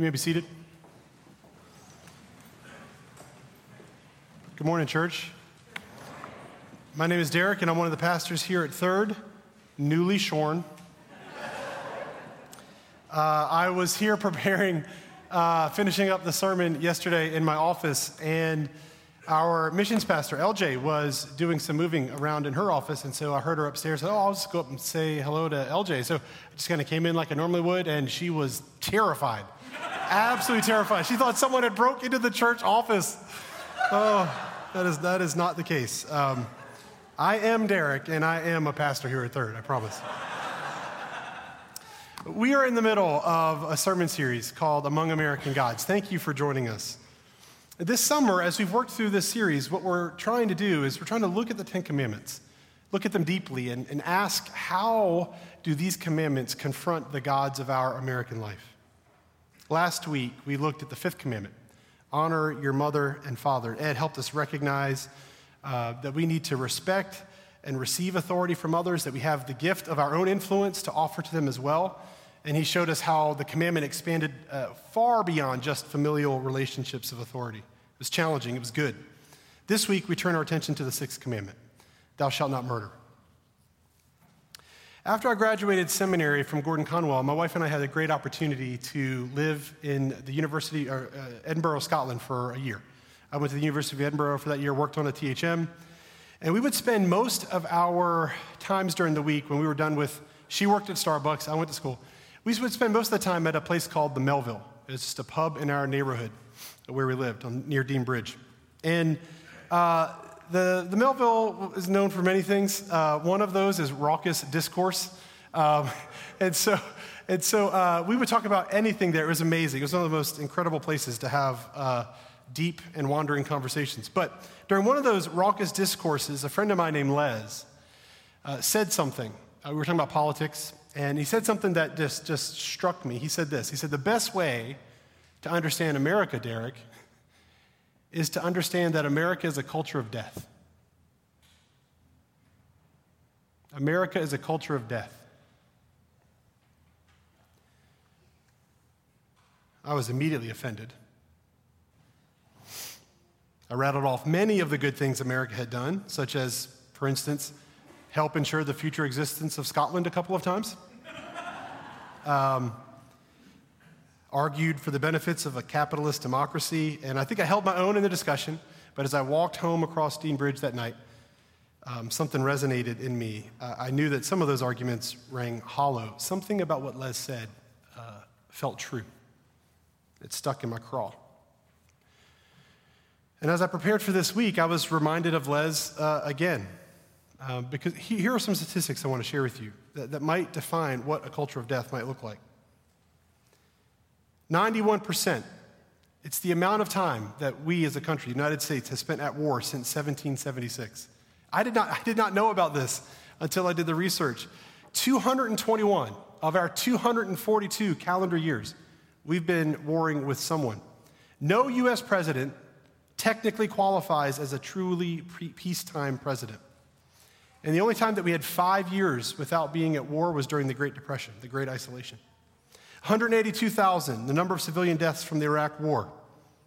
You may be seated. Good morning, church. My name is Derek, and I'm one of the pastors here at Third, newly shorn. Uh, I was here preparing, uh, finishing up the sermon yesterday in my office, and our missions pastor, LJ, was doing some moving around in her office, and so I heard her upstairs. Oh, I'll just go up and say hello to LJ. So I just kind of came in like I normally would, and she was terrified, absolutely terrified. She thought someone had broke into the church office. Oh, that is, that is not the case. Um, I am Derek, and I am a pastor here at Third, I promise. we are in the middle of a sermon series called Among American Gods. Thank you for joining us. This summer, as we've worked through this series, what we're trying to do is we're trying to look at the Ten Commandments, look at them deeply, and, and ask how do these commandments confront the gods of our American life? Last week, we looked at the fifth commandment honor your mother and father. Ed helped us recognize uh, that we need to respect and receive authority from others, that we have the gift of our own influence to offer to them as well. And he showed us how the commandment expanded uh, far beyond just familial relationships of authority. It was challenging, it was good. This week, we turn our attention to the sixth commandment Thou shalt not murder. After I graduated seminary from Gordon Conwell, my wife and I had a great opportunity to live in the University, or, uh, Edinburgh, Scotland for a year. I went to the University of Edinburgh for that year, worked on a THM, and we would spend most of our times during the week when we were done with, she worked at Starbucks, I went to school. We would spend most of the time at a place called the Melville. It's just a pub in our neighborhood where we lived on, near Dean Bridge. And uh, the, the Melville is known for many things. Uh, one of those is raucous discourse. Um, and so, and so uh, we would talk about anything there. It was amazing. It was one of the most incredible places to have uh, deep and wandering conversations. But during one of those raucous discourses, a friend of mine named Les uh, said something. Uh, we were talking about politics, and he said something that just, just struck me. He said this He said, The best way to understand America, Derek, is to understand that America is a culture of death. America is a culture of death. I was immediately offended. I rattled off many of the good things America had done, such as, for instance, help ensure the future existence of Scotland a couple of times. Um, argued for the benefits of a capitalist democracy, and I think I held my own in the discussion. But as I walked home across Dean Bridge that night, um, something resonated in me. Uh, I knew that some of those arguments rang hollow. Something about what Les said uh, felt true. It stuck in my craw. And as I prepared for this week, I was reminded of Les uh, again. Um, because he, here are some statistics I want to share with you that, that might define what a culture of death might look like. 91%. It's the amount of time that we as a country, the United States, has spent at war since 1776. I did not, I did not know about this until I did the research. 221 of our 242 calendar years, we've been warring with someone. No U.S. president technically qualifies as a truly peacetime president. And the only time that we had five years without being at war was during the Great Depression, the Great Isolation. 182,000, the number of civilian deaths from the Iraq War,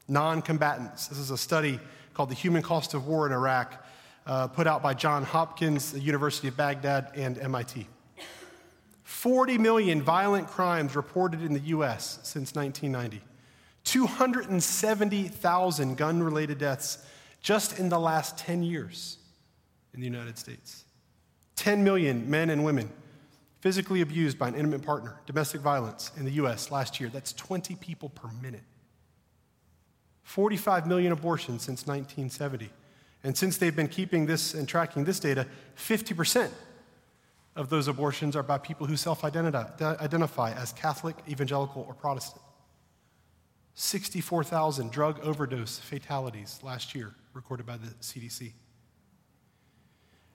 non combatants. This is a study called The Human Cost of War in Iraq, uh, put out by John Hopkins, the University of Baghdad, and MIT. 40 million violent crimes reported in the US since 1990. 270,000 gun related deaths just in the last 10 years in the United States. 10 million men and women physically abused by an intimate partner, domestic violence in the US last year. That's 20 people per minute. 45 million abortions since 1970. And since they've been keeping this and tracking this data, 50% of those abortions are by people who self identify as Catholic, evangelical, or Protestant. 64,000 drug overdose fatalities last year recorded by the CDC.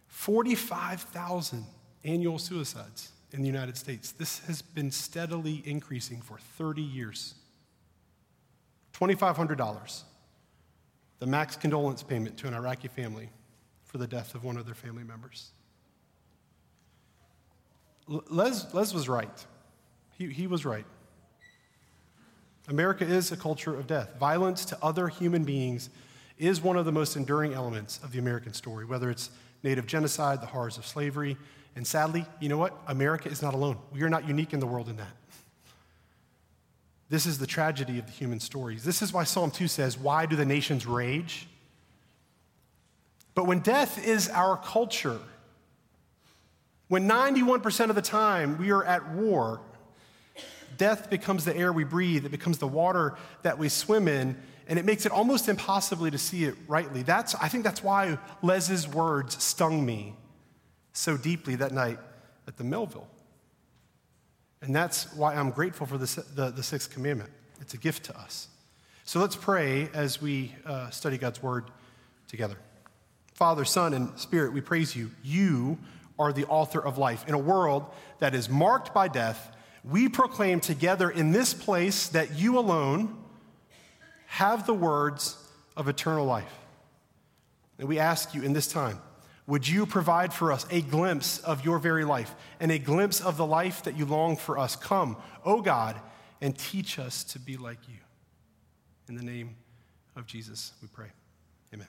45,000 annual suicides in the United States. This has been steadily increasing for 30 years. $2,500, the max condolence payment to an Iraqi family for the death of one of their family members. Les, Les was right. He, he was right. America is a culture of death. Violence to other human beings is one of the most enduring elements of the American story, whether it's native genocide, the horrors of slavery, and sadly, you know what? America is not alone. We are not unique in the world in that. This is the tragedy of the human stories. This is why Psalm 2 says, Why do the nations rage? But when death is our culture, when 91% of the time we are at war, death becomes the air we breathe, it becomes the water that we swim in, and it makes it almost impossible to see it rightly. That's, I think that's why Les's words stung me so deeply that night at the Melville. And that's why I'm grateful for the, the, the sixth commandment. It's a gift to us. So let's pray as we uh, study God's word together. Father, Son, and Spirit, we praise you. You are the author of life. In a world that is marked by death, we proclaim together in this place that you alone have the words of eternal life. And we ask you in this time, would you provide for us a glimpse of your very life and a glimpse of the life that you long for us? Come, O oh God, and teach us to be like you. In the name of Jesus, we pray. Amen.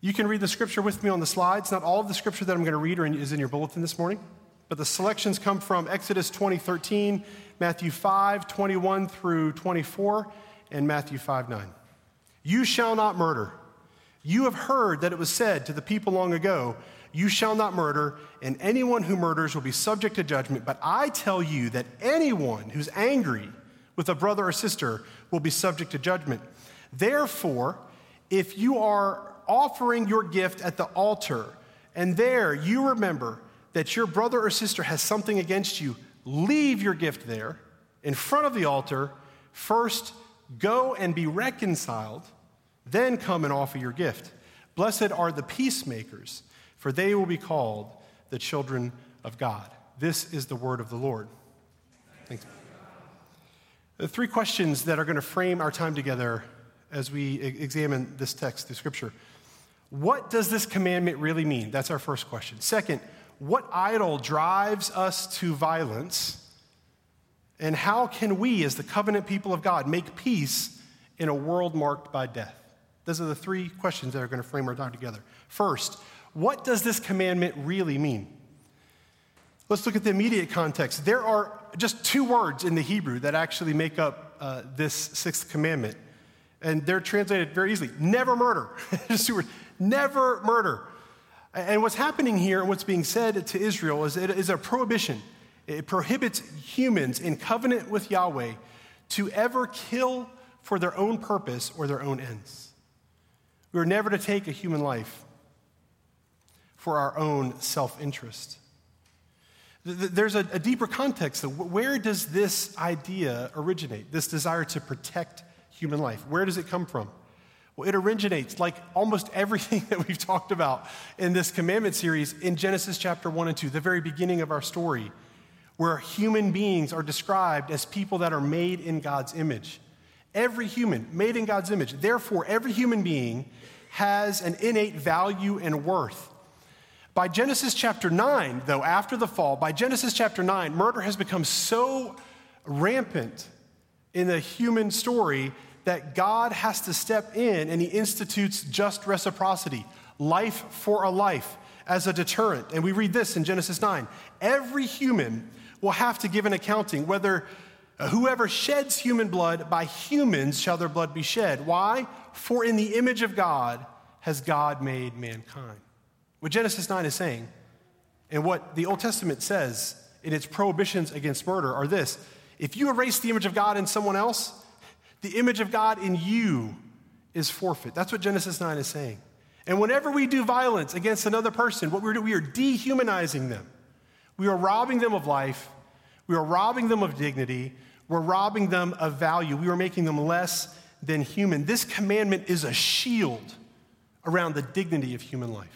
You can read the scripture with me on the slides. Not all of the scripture that I'm going to read is in your bulletin this morning, but the selections come from Exodus 20, 13, Matthew 5, 21 through 24, and Matthew 5, 9. You shall not murder. You have heard that it was said to the people long ago, You shall not murder, and anyone who murders will be subject to judgment. But I tell you that anyone who's angry with a brother or sister will be subject to judgment. Therefore, if you are offering your gift at the altar, and there you remember that your brother or sister has something against you, leave your gift there in front of the altar. First, go and be reconciled then come and offer your gift. Blessed are the peacemakers, for they will be called the children of God. This is the word of the Lord. Thanks. The three questions that are going to frame our time together as we examine this text, the scripture. What does this commandment really mean? That's our first question. Second, what idol drives us to violence? And how can we, as the covenant people of God, make peace in a world marked by death? Those are the three questions that are going to frame our time together. First, what does this commandment really mean? Let's look at the immediate context. There are just two words in the Hebrew that actually make up uh, this sixth commandment, and they're translated very easily never murder. just two words never murder. And what's happening here and what's being said to Israel is it is a prohibition. It prohibits humans in covenant with Yahweh to ever kill for their own purpose or their own ends. We are never to take a human life for our own self interest. There's a, deeper context. Where does this idea originate, this desire to protect human life? Where does it come from? Well, it originates, like almost everything that we've talked about in this commandment series, in Genesis chapter 1 and 2, the very beginning of our story, where human beings are described as people that are made in God's image. Every human made in God's image. Therefore, every human being has an innate value and worth. By Genesis chapter 9, though, after the fall, by Genesis chapter 9, murder has become so rampant in the human story that God has to step in and he institutes just reciprocity, life for a life, as a deterrent. And we read this in Genesis 9 every human will have to give an accounting, whether uh, whoever sheds human blood, by humans shall their blood be shed. Why? For in the image of God has God made mankind. What Genesis 9 is saying, and what the Old Testament says in its prohibitions against murder, are this if you erase the image of God in someone else, the image of God in you is forfeit. That's what Genesis 9 is saying. And whenever we do violence against another person, what we're doing, we are dehumanizing them. We are robbing them of life. We are robbing them of dignity. We're robbing them of value. We are making them less than human. This commandment is a shield around the dignity of human life.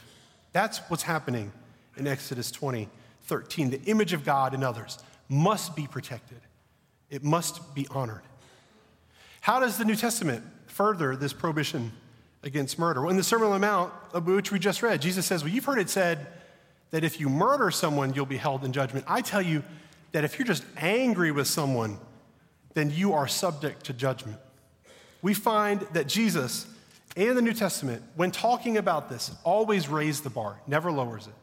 That's what's happening in Exodus 20, 13. The image of God in others must be protected, it must be honored. How does the New Testament further this prohibition against murder? Well, in the Sermon on the Mount, uh, which we just read, Jesus says, Well, you've heard it said that if you murder someone, you'll be held in judgment. I tell you that if you're just angry with someone, then you are subject to judgment. We find that Jesus and the New Testament, when talking about this, always raise the bar, never lowers it.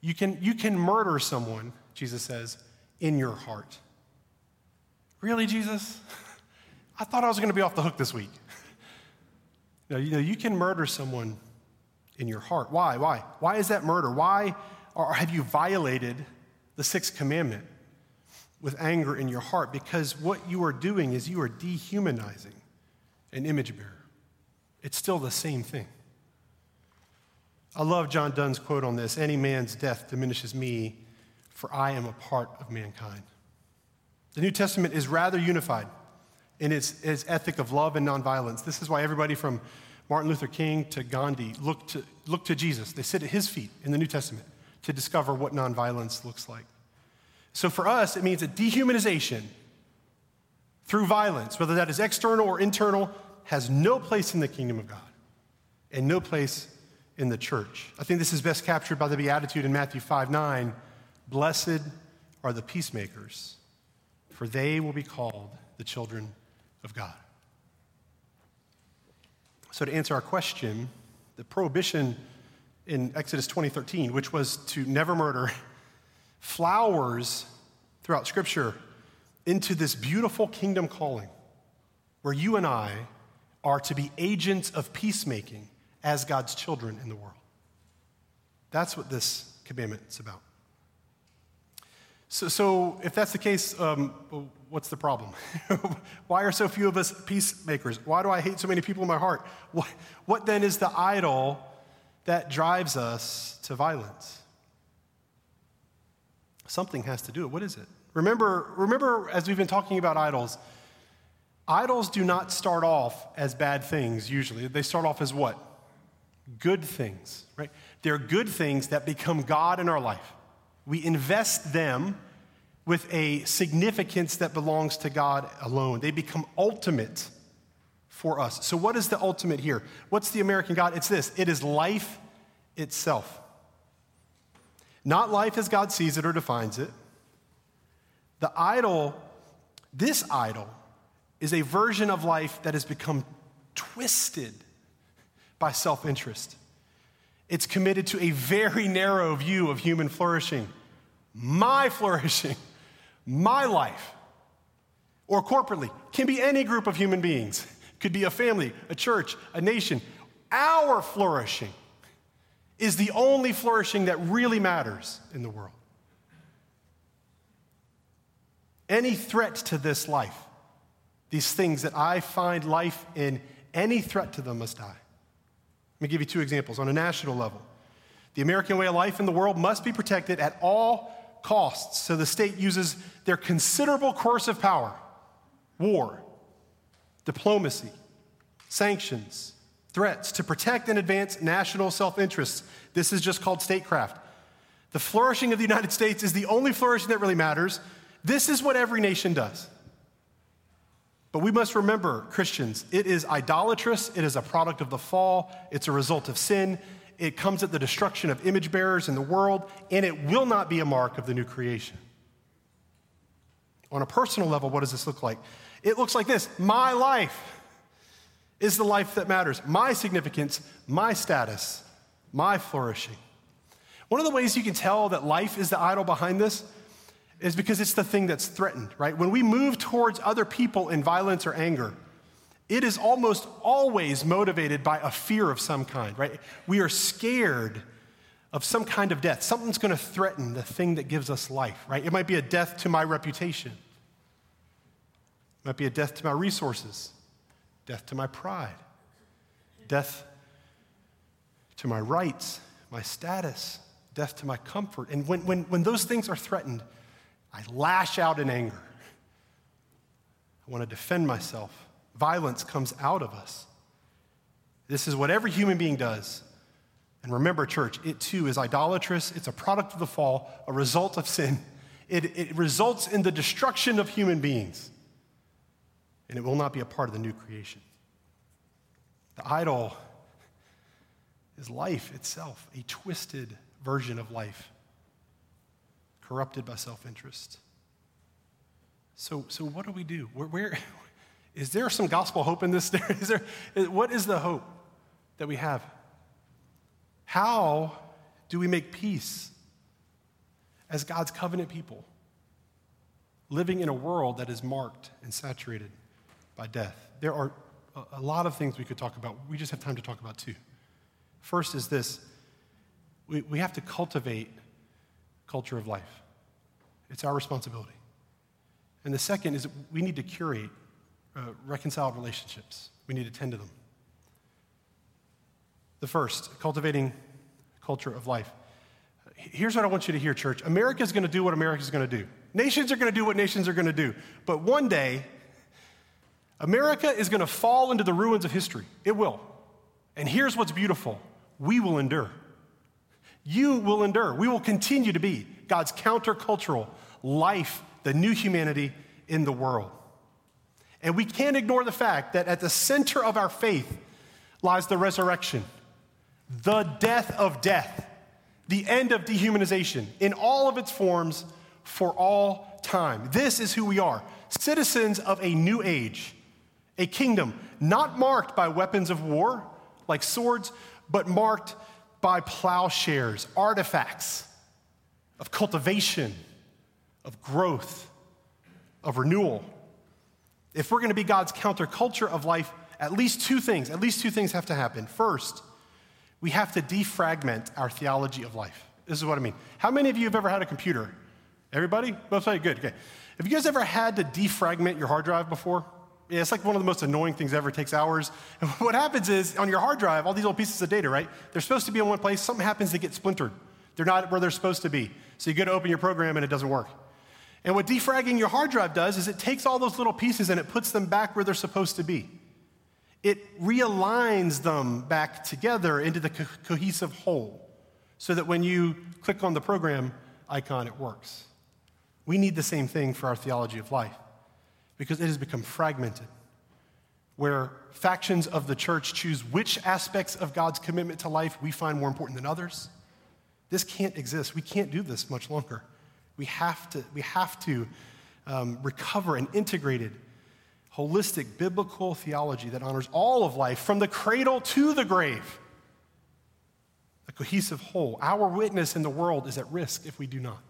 You can, you can murder someone, Jesus says, in your heart. Really, Jesus? I thought I was going to be off the hook this week. no, you know, you can murder someone in your heart. Why? Why? Why is that murder? Why or have you violated the sixth commandment with anger in your heart? Because what you are doing is you are dehumanizing an image bearer. It's still the same thing. I love John Donne's quote on this Any man's death diminishes me, for I am a part of mankind. The New Testament is rather unified in its, its ethic of love and nonviolence. This is why everybody from Martin Luther King to Gandhi look to, look to Jesus. They sit at his feet in the New Testament to discover what nonviolence looks like. So for us, it means a dehumanization through violence, whether that is external or internal, has no place in the kingdom of God and no place in the church. I think this is best captured by the Beatitude in Matthew 5 9. Blessed are the peacemakers, for they will be called the children of God. So, to answer our question, the prohibition in Exodus 20:13, which was to never murder, flowers throughout Scripture into this beautiful kingdom calling where you and I are to be agents of peacemaking as God's children in the world. That's what this commandment is about. So, so if that's the case, um, what's the problem? Why are so few of us peacemakers? Why do I hate so many people in my heart? What, what then is the idol that drives us to violence? Something has to do it. What is it? Remember, remember, as we've been talking about idols, idols do not start off as bad things usually. They start off as what? Good things, right? They're good things that become God in our life. We invest them with a significance that belongs to God alone. They become ultimate for us. So, what is the ultimate here? What's the American God? It's this it is life itself. Not life as God sees it or defines it. The idol, this idol, is a version of life that has become twisted by self interest. It's committed to a very narrow view of human flourishing, my flourishing my life, or corporately, can be any group of human beings. Could be a family, a church, a nation. Our flourishing is the only flourishing that really matters in the world. Any threat to this life, these things that I find life in, any threat to them must die. Let me give you two examples. On a national level, the American way of life in the world must be protected at all costs. So the state uses their considerable coercive power war, diplomacy, sanctions, threats to protect and advance national self interests. This is just called statecraft. The flourishing of the United States is the only flourishing that really matters. This is what every nation does. But we must remember, Christians, it is idolatrous, it is a product of the fall, it's a result of sin, it comes at the destruction of image bearers in the world, and it will not be a mark of the new creation. On a personal level, what does this look like? It looks like this My life is the life that matters, my significance, my status, my flourishing. One of the ways you can tell that life is the idol behind this is because it's the thing that's threatened, right? When we move towards other people in violence or anger, it is almost always motivated by a fear of some kind, right? We are scared of some kind of death. Something's going to threaten the thing that gives us life, right? It might be a death to my reputation, it might be a death to my resources, death to my pride, death to my rights, my status, death to my comfort. And when, when, when those things are threatened, I lash out in anger. I want to defend myself violence comes out of us. This is what every human being does. And remember, church, it too is idolatrous. It's a product of the fall, a result of sin. It, it results in the destruction of human beings. And it will not be a part of the new creation. The idol is life itself, a twisted version of life, corrupted by self interest. So, so what do we do? Where, where is there some gospel hope in this? Is there, what is the hope that we have? How do we make peace as God's covenant people, living in a world that is marked and saturated by death? There are a lot of things we could talk about. We just have time to talk about two. First is this we, we have to cultivate culture of life, it's our responsibility. And the second is we need to curate uh, reconciled relationships, we need to tend to them. The first, cultivating culture of life. Here's what I want you to hear, church. America is going to do what America is going to do. Nations are going to do what nations are going to do. But one day, America is going to fall into the ruins of history. It will. And here's what's beautiful we will endure. You will endure. We will continue to be God's countercultural life, the new humanity in the world. And we can't ignore the fact that at the center of our faith lies the resurrection, the death of death, the end of dehumanization in all of its forms for all time. This is who we are citizens of a new age, a kingdom not marked by weapons of war like swords, but marked by plowshares, artifacts of cultivation, of growth, of renewal. If we're going to be God's counterculture of life, at least two things, at least two things have to happen. First, we have to defragment our theology of life. This is what I mean. How many of you have ever had a computer? Everybody? Sides? Good, okay. Have you guys ever had to defragment your hard drive before? Yeah, it's like one of the most annoying things ever. It takes hours. And what happens is on your hard drive, all these little pieces of data, right? They're supposed to be in one place. Something happens, they get splintered. They're not where they're supposed to be. So you go to open your program and it doesn't work. And what defragging your hard drive does is it takes all those little pieces and it puts them back where they're supposed to be. It realigns them back together into the co- cohesive whole so that when you click on the program icon, it works. We need the same thing for our theology of life because it has become fragmented, where factions of the church choose which aspects of God's commitment to life we find more important than others. This can't exist. We can't do this much longer. We have to, we have to um, recover an integrated, holistic, biblical theology that honors all of life from the cradle to the grave. A cohesive whole. Our witness in the world is at risk if we do not.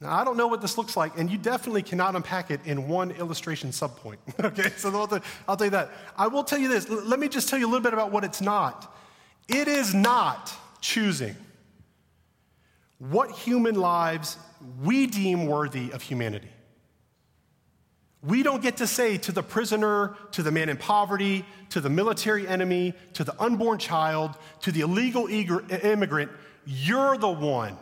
Now, I don't know what this looks like, and you definitely cannot unpack it in one illustration subpoint. okay, so I'll tell you that. I will tell you this. Let me just tell you a little bit about what it's not. It is not choosing what human lives we deem worthy of humanity. We don't get to say to the prisoner, to the man in poverty, to the military enemy, to the unborn child, to the illegal eager, immigrant, you're the one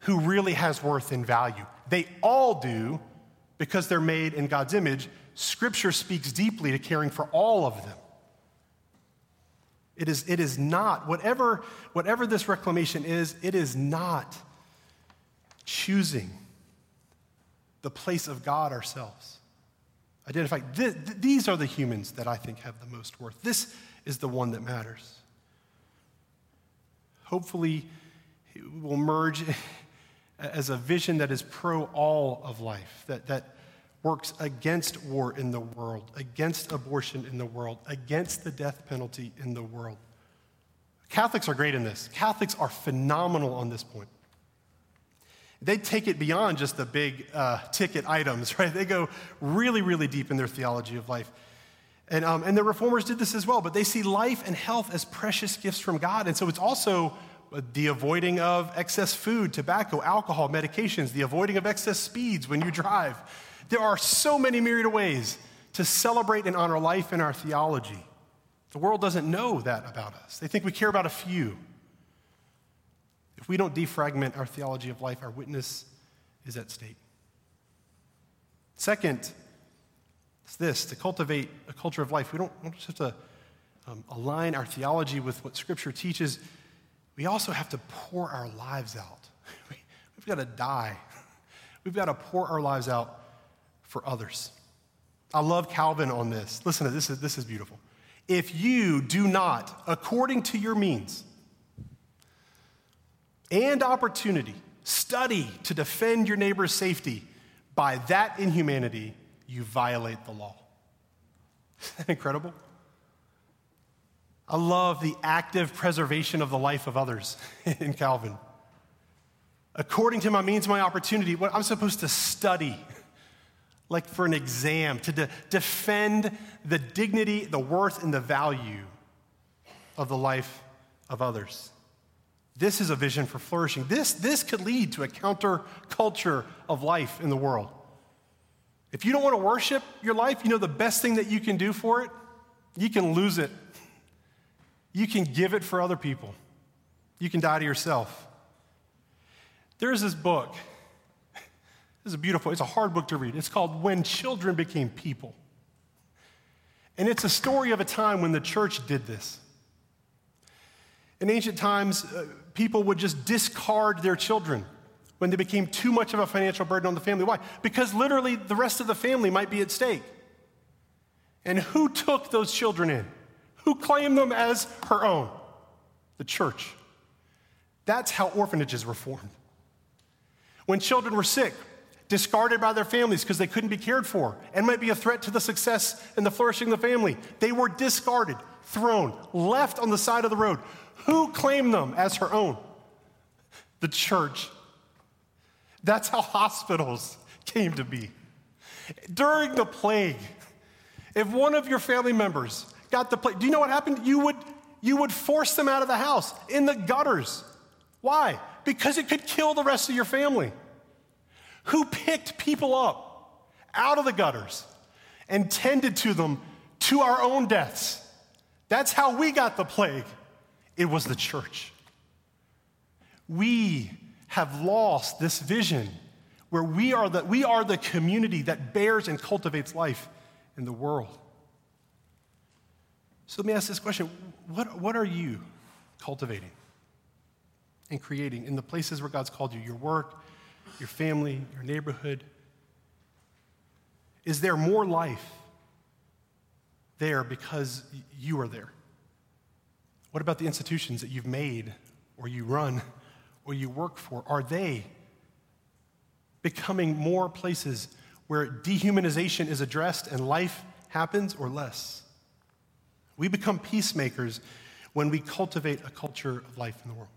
who really has worth and value. They all do because they're made in God's image. Scripture speaks deeply to caring for all of them. It is, it is not, whatever, whatever this reclamation is, it is not choosing the place of God ourselves. Identify, th- th- these are the humans that I think have the most worth. This is the one that matters. Hopefully, it will merge as a vision that is pro all of life, that, that works against war in the world, against abortion in the world, against the death penalty in the world. Catholics are great in this. Catholics are phenomenal on this point. They take it beyond just the big uh, ticket items, right? They go really, really deep in their theology of life. And, um, and the reformers did this as well, but they see life and health as precious gifts from God. And so it's also the avoiding of excess food, tobacco, alcohol, medications, the avoiding of excess speeds when you drive. There are so many myriad ways to celebrate and honor life in our theology. The world doesn't know that about us. They think we care about a few. If we don't defragment our theology of life, our witness is at stake. Second, it's this to cultivate a culture of life, we don't, we don't just have to um, align our theology with what Scripture teaches we also have to pour our lives out. We've got to die. We've got to pour our lives out for others. I love Calvin on this. Listen to this, is, this is beautiful. If you do not, according to your means and opportunity, study to defend your neighbor's safety, By that inhumanity, you violate the law. Isn't that incredible? I love the active preservation of the life of others in Calvin. According to my means, my opportunity, what I'm supposed to study, like for an exam, to de- defend the dignity, the worth, and the value of the life of others. This is a vision for flourishing. This, this could lead to a counterculture of life in the world. If you don't want to worship your life, you know the best thing that you can do for it? You can lose it. You can give it for other people. You can die to yourself. There's this book. This is a beautiful, it's a hard book to read. It's called When Children Became People. And it's a story of a time when the church did this. In ancient times, uh, people would just discard their children when they became too much of a financial burden on the family. Why? Because literally the rest of the family might be at stake. And who took those children in? Who claimed them as her own? The church. That's how orphanages were formed. When children were sick, discarded by their families because they couldn't be cared for and might be a threat to the success and the flourishing of the family, they were discarded, thrown, left on the side of the road. Who claimed them as her own? The church. That's how hospitals came to be. During the plague, if one of your family members got the plague, do you know what happened? You would, you would force them out of the house in the gutters. Why? Because it could kill the rest of your family. Who picked people up out of the gutters and tended to them to our own deaths? That's how we got the plague. It was the church. We have lost this vision where we are the, we are the community that bears and cultivates life in the world. So let me ask this question what, what are you cultivating and creating in the places where God's called you? Your work, your family, your neighborhood? Is there more life there because you are there? What about the institutions that you've made or you run or you work for? Are they becoming more places where dehumanization is addressed and life happens or less? We become peacemakers when we cultivate a culture of life in the world.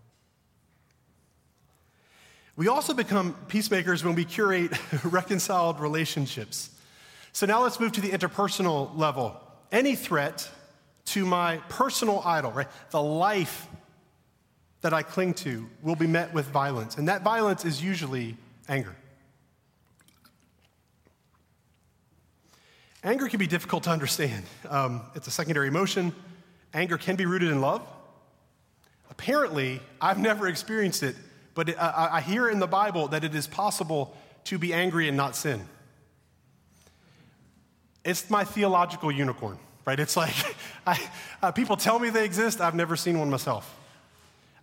We also become peacemakers when we curate reconciled relationships. So now let's move to the interpersonal level. Any threat to my personal idol, right? The life that I cling to will be met with violence. And that violence is usually anger. Anger can be difficult to understand. Um, it's a secondary emotion. Anger can be rooted in love. Apparently, I've never experienced it, but it, I, I hear in the Bible that it is possible to be angry and not sin. It's my theological unicorn right? It's like I, uh, people tell me they exist, I've never seen one myself.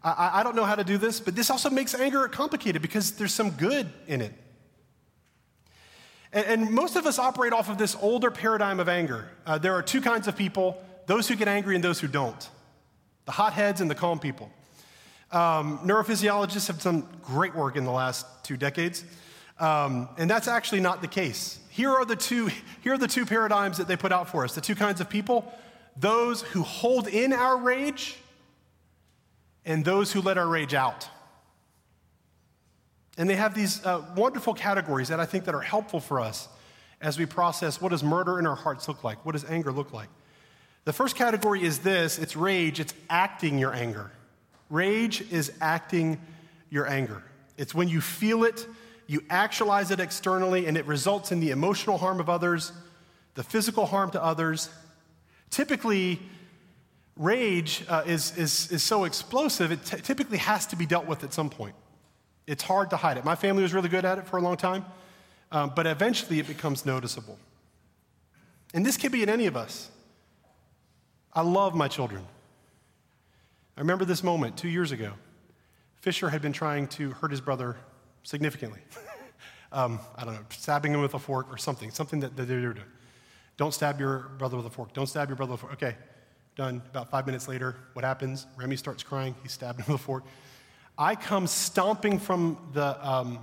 I, I don't know how to do this, but this also makes anger complicated because there's some good in it. And, and most of us operate off of this older paradigm of anger. Uh, there are two kinds of people those who get angry and those who don't the hotheads and the calm people. Um, neurophysiologists have done great work in the last two decades, um, and that's actually not the case. Here are, the two, here are the two paradigms that they put out for us the two kinds of people those who hold in our rage and those who let our rage out. And they have these uh, wonderful categories that I think that are helpful for us as we process what does murder in our hearts look like? What does anger look like? The first category is this it's rage, it's acting your anger. Rage is acting your anger. It's when you feel it, you actualize it externally, and it results in the emotional harm of others, the physical harm to others. Typically, rage uh, is, is, is so explosive, it t- typically has to be dealt with at some point. It's hard to hide it. My family was really good at it for a long time, um, but eventually it becomes noticeable. And this can be in any of us. I love my children. I remember this moment two years ago. Fisher had been trying to hurt his brother significantly. um, I don't know, stabbing him with a fork or something, something that, that they're doing. Don't stab your brother with a fork. Don't stab your brother with a fork. Okay, done. About five minutes later, what happens? Remy starts crying. He's stabbed him with a fork. I come stomping from the, um,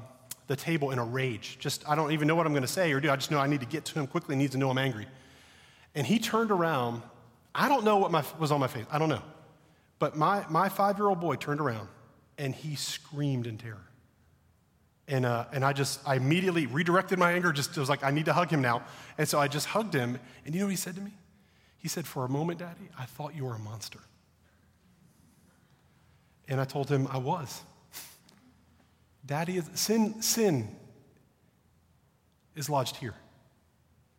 the table in a rage. Just, I don't even know what I'm going to say or do. I just know I need to get to him quickly. He needs to know I'm angry. And he turned around. I don't know what my, was on my face. I don't know. But my, my five year old boy turned around and he screamed in terror. And, uh, and I just, I immediately redirected my anger, just was like, I need to hug him now. And so I just hugged him. And you know what he said to me? He said, For a moment, Daddy, I thought you were a monster. And I told him I was. Daddy, is, sin, sin is lodged here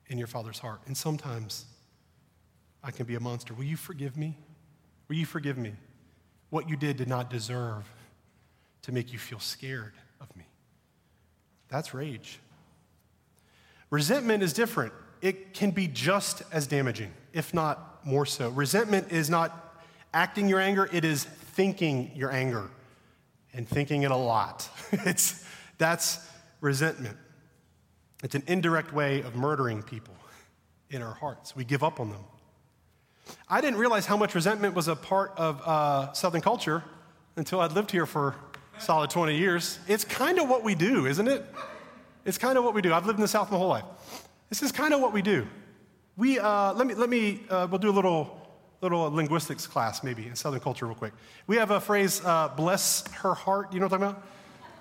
in your father's heart. And sometimes I can be a monster. Will you forgive me? Will you forgive me? What you did did not deserve to make you feel scared. That's rage. Resentment is different. It can be just as damaging, if not more so. Resentment is not acting your anger, it is thinking your anger and thinking it a lot. it's, that's resentment. It's an indirect way of murdering people in our hearts. We give up on them. I didn't realize how much resentment was a part of uh, Southern culture until I'd lived here for solid 20 years. It's kind of what we do, isn't it? It's kind of what we do. I've lived in the South my whole life. This is kind of what we do. We, uh, let me, let me uh, we'll do a little, little linguistics class maybe in Southern culture real quick. We have a phrase, uh, bless her heart. You know what I'm talking about?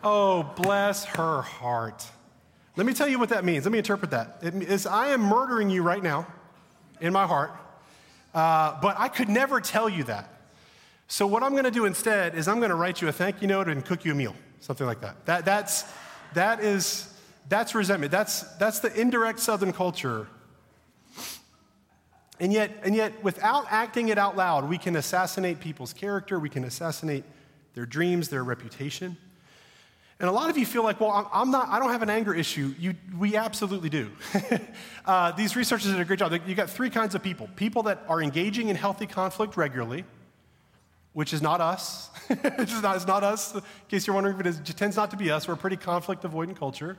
Oh, bless her heart. Let me tell you what that means. Let me interpret that. It is I am murdering you right now in my heart, uh, but I could never tell you that. So what I'm going to do instead is I'm going to write you a thank you note and cook you a meal, something like that. That that's that is that's resentment. That's that's the indirect Southern culture. And yet, and yet, without acting it out loud, we can assassinate people's character. We can assassinate their dreams, their reputation. And a lot of you feel like, well, I'm not, I don't have an anger issue. You, we absolutely do. uh, these researchers did a great job. You got three kinds of people people that are engaging in healthy conflict regularly, which is not us. it's, not, it's not us. In case you're wondering if it is, it tends not to be us. We're a pretty conflict avoidant culture.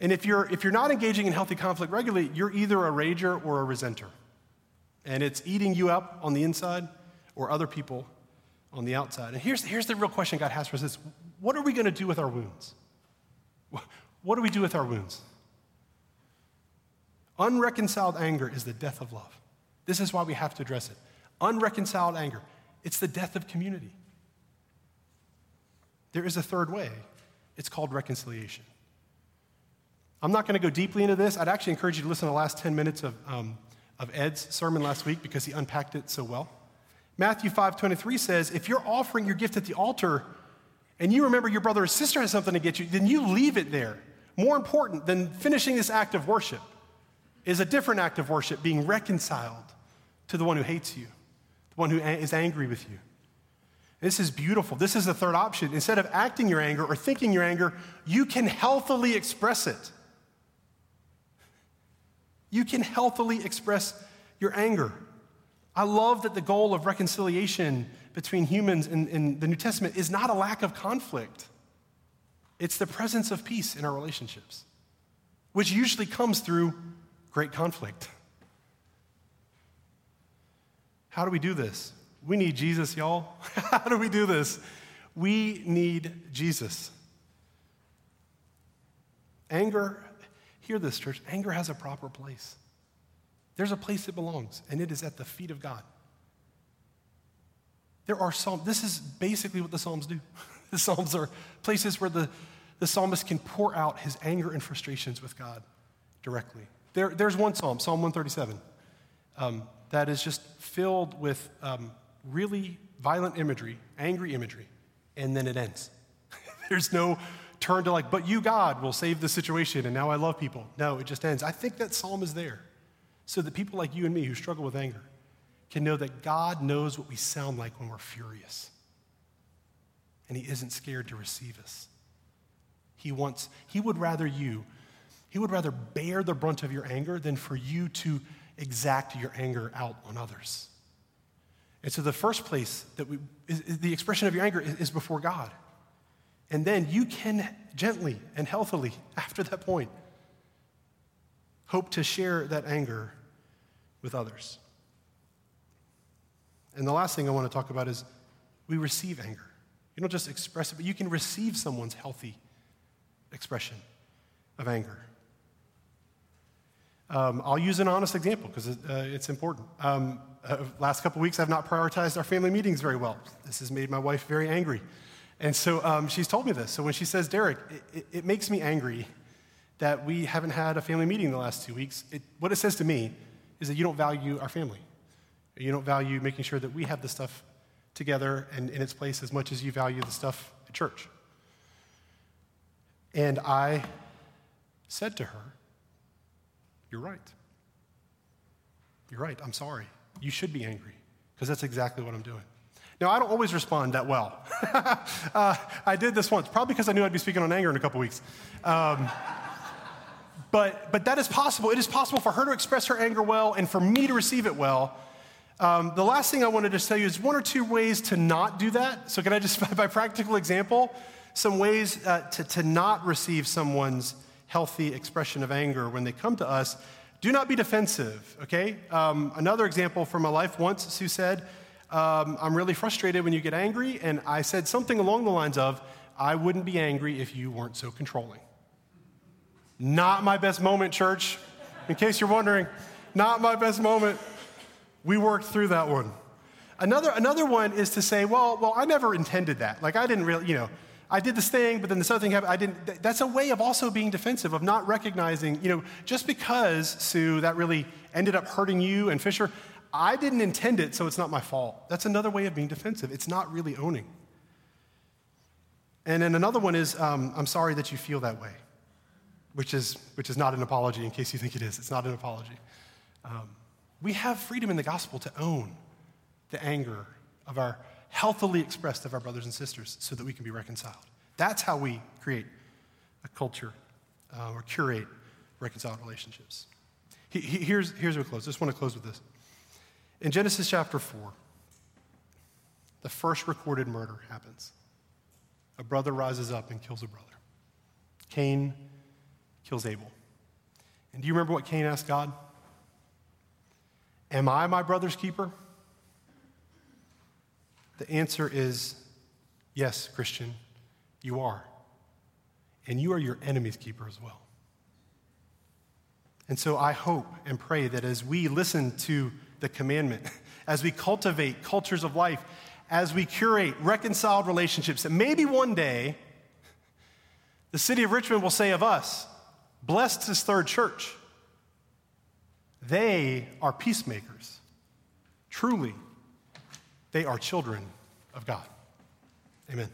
And if you're, if you're not engaging in healthy conflict regularly, you're either a rager or a resenter. And it's eating you up on the inside or other people on the outside. And here's, here's the real question God has for us is what are we going to do with our wounds? What do we do with our wounds? Unreconciled anger is the death of love. This is why we have to address it. Unreconciled anger, it's the death of community. There is a third way. It's called reconciliation. I'm not going to go deeply into this. I'd actually encourage you to listen to the last 10 minutes of, um, of Ed's sermon last week because he unpacked it so well. Matthew 5:23 says, "If you're offering your gift at the altar and you remember your brother or sister has something to get you, then you leave it there. More important than finishing this act of worship is a different act of worship, being reconciled to the one who hates you, one who is angry with you. This is beautiful. This is the third option. Instead of acting your anger or thinking your anger, you can healthily express it. You can healthily express your anger. I love that the goal of reconciliation between humans in, in, the New Testament is not a lack of conflict, it's the presence of peace in our relationships, which usually comes through great conflict. How do we do this? We need Jesus, y'all. How do we do this? We need Jesus. Anger, hear this, church, anger has a proper place. There's a place it belongs, and it is at the feet of God. There are Psalms, this is basically what the Psalms do. the Psalms are places where the, the psalmist can pour out his anger and frustrations with God directly. There, there's one Psalm, Psalm 137, um, that is just filled with um, really violent imagery, angry imagery, and then it ends. there's no turn to like, but you, God, will save the situation, and now I love people. No, it just ends. I think that psalm is there so that people like you and me who struggle with anger can know that God knows what we sound like when we're furious. And He isn't scared to receive us. He wants, He would rather you, He would rather bear the brunt of your anger than for you to exact your anger out on others. And so the first place that we, is, is the expression of your anger is, is before God. And then you can gently and healthily, after that point, hope to share that anger with others. And the last thing I want to talk about is we receive anger. You don't just express it, but you can receive someone's healthy expression of anger. Um, I'll use an honest example because it, uh, it's important. Um, uh, last couple weeks, I've not prioritized our family meetings very well. This has made my wife very angry. And so um, she's told me this. So when she says, Derek, it, it, it, makes me angry that we haven't had a family meeting the last two weeks. What it says to me is that you don't value our family. You don't value making sure that we have the stuff together and in its place as much as you value the stuff at church. And I said to her, You're right. You're right. I'm sorry. You should be angry because that's exactly what I'm doing. Now, I don't always respond that well. uh, I did this once, probably because I knew I'd be speaking on anger in a couple weeks. Um, but, but that is possible. It is possible for her to express her anger well and for me to receive it well. Um, the last thing I wanted to tell you is one or two ways to not do that. So, can I just, by practical example, some ways uh, to, to not receive someone's healthy expression of anger when they come to us? Do not be defensive, okay? Um, another example from my life once, Sue said, um, I'm really frustrated when you get angry. And I said something along the lines of, I wouldn't be angry if you weren't so controlling. Not my best moment, church. In case you're wondering, not my best moment. We worked through that one. Another, another one is to say, well, well, I never intended that. Like, I didn't really, you know, I did this thing, but then this other thing happened. I didn't. That's a way of also being defensive, of not recognizing, you know, just because, Sue, that really ended up hurting you and Fisher, I didn't intend it, so it's not my fault. That's another way of being defensive. It's not really owning. And then another one is, um, I'm sorry that you feel that way, which is, which is not an apology in case you think it is. It's not an apology. Um, we have freedom in the gospel to own the anger of our healthily expressed of our brothers and sisters so that we can be reconciled. That's how we create a culture uh, or curate reconciled relationships. He, he, here's, here's where we close. I just want to close with this. In Genesis chapter 4, the first recorded murder happens. A brother rises up and kills a brother. Cain kills Abel. And do you remember what Cain asked God? Am I my brother's keeper? The answer is yes, Christian, you are. And you are your enemy's keeper as well. And so I hope and pray that as we listen to the commandment, as we cultivate cultures of life, as we curate reconciled relationships, that maybe one day the city of Richmond will say of us, blessed is Third Church. They are peacemakers. Truly, they are children of God. Amen.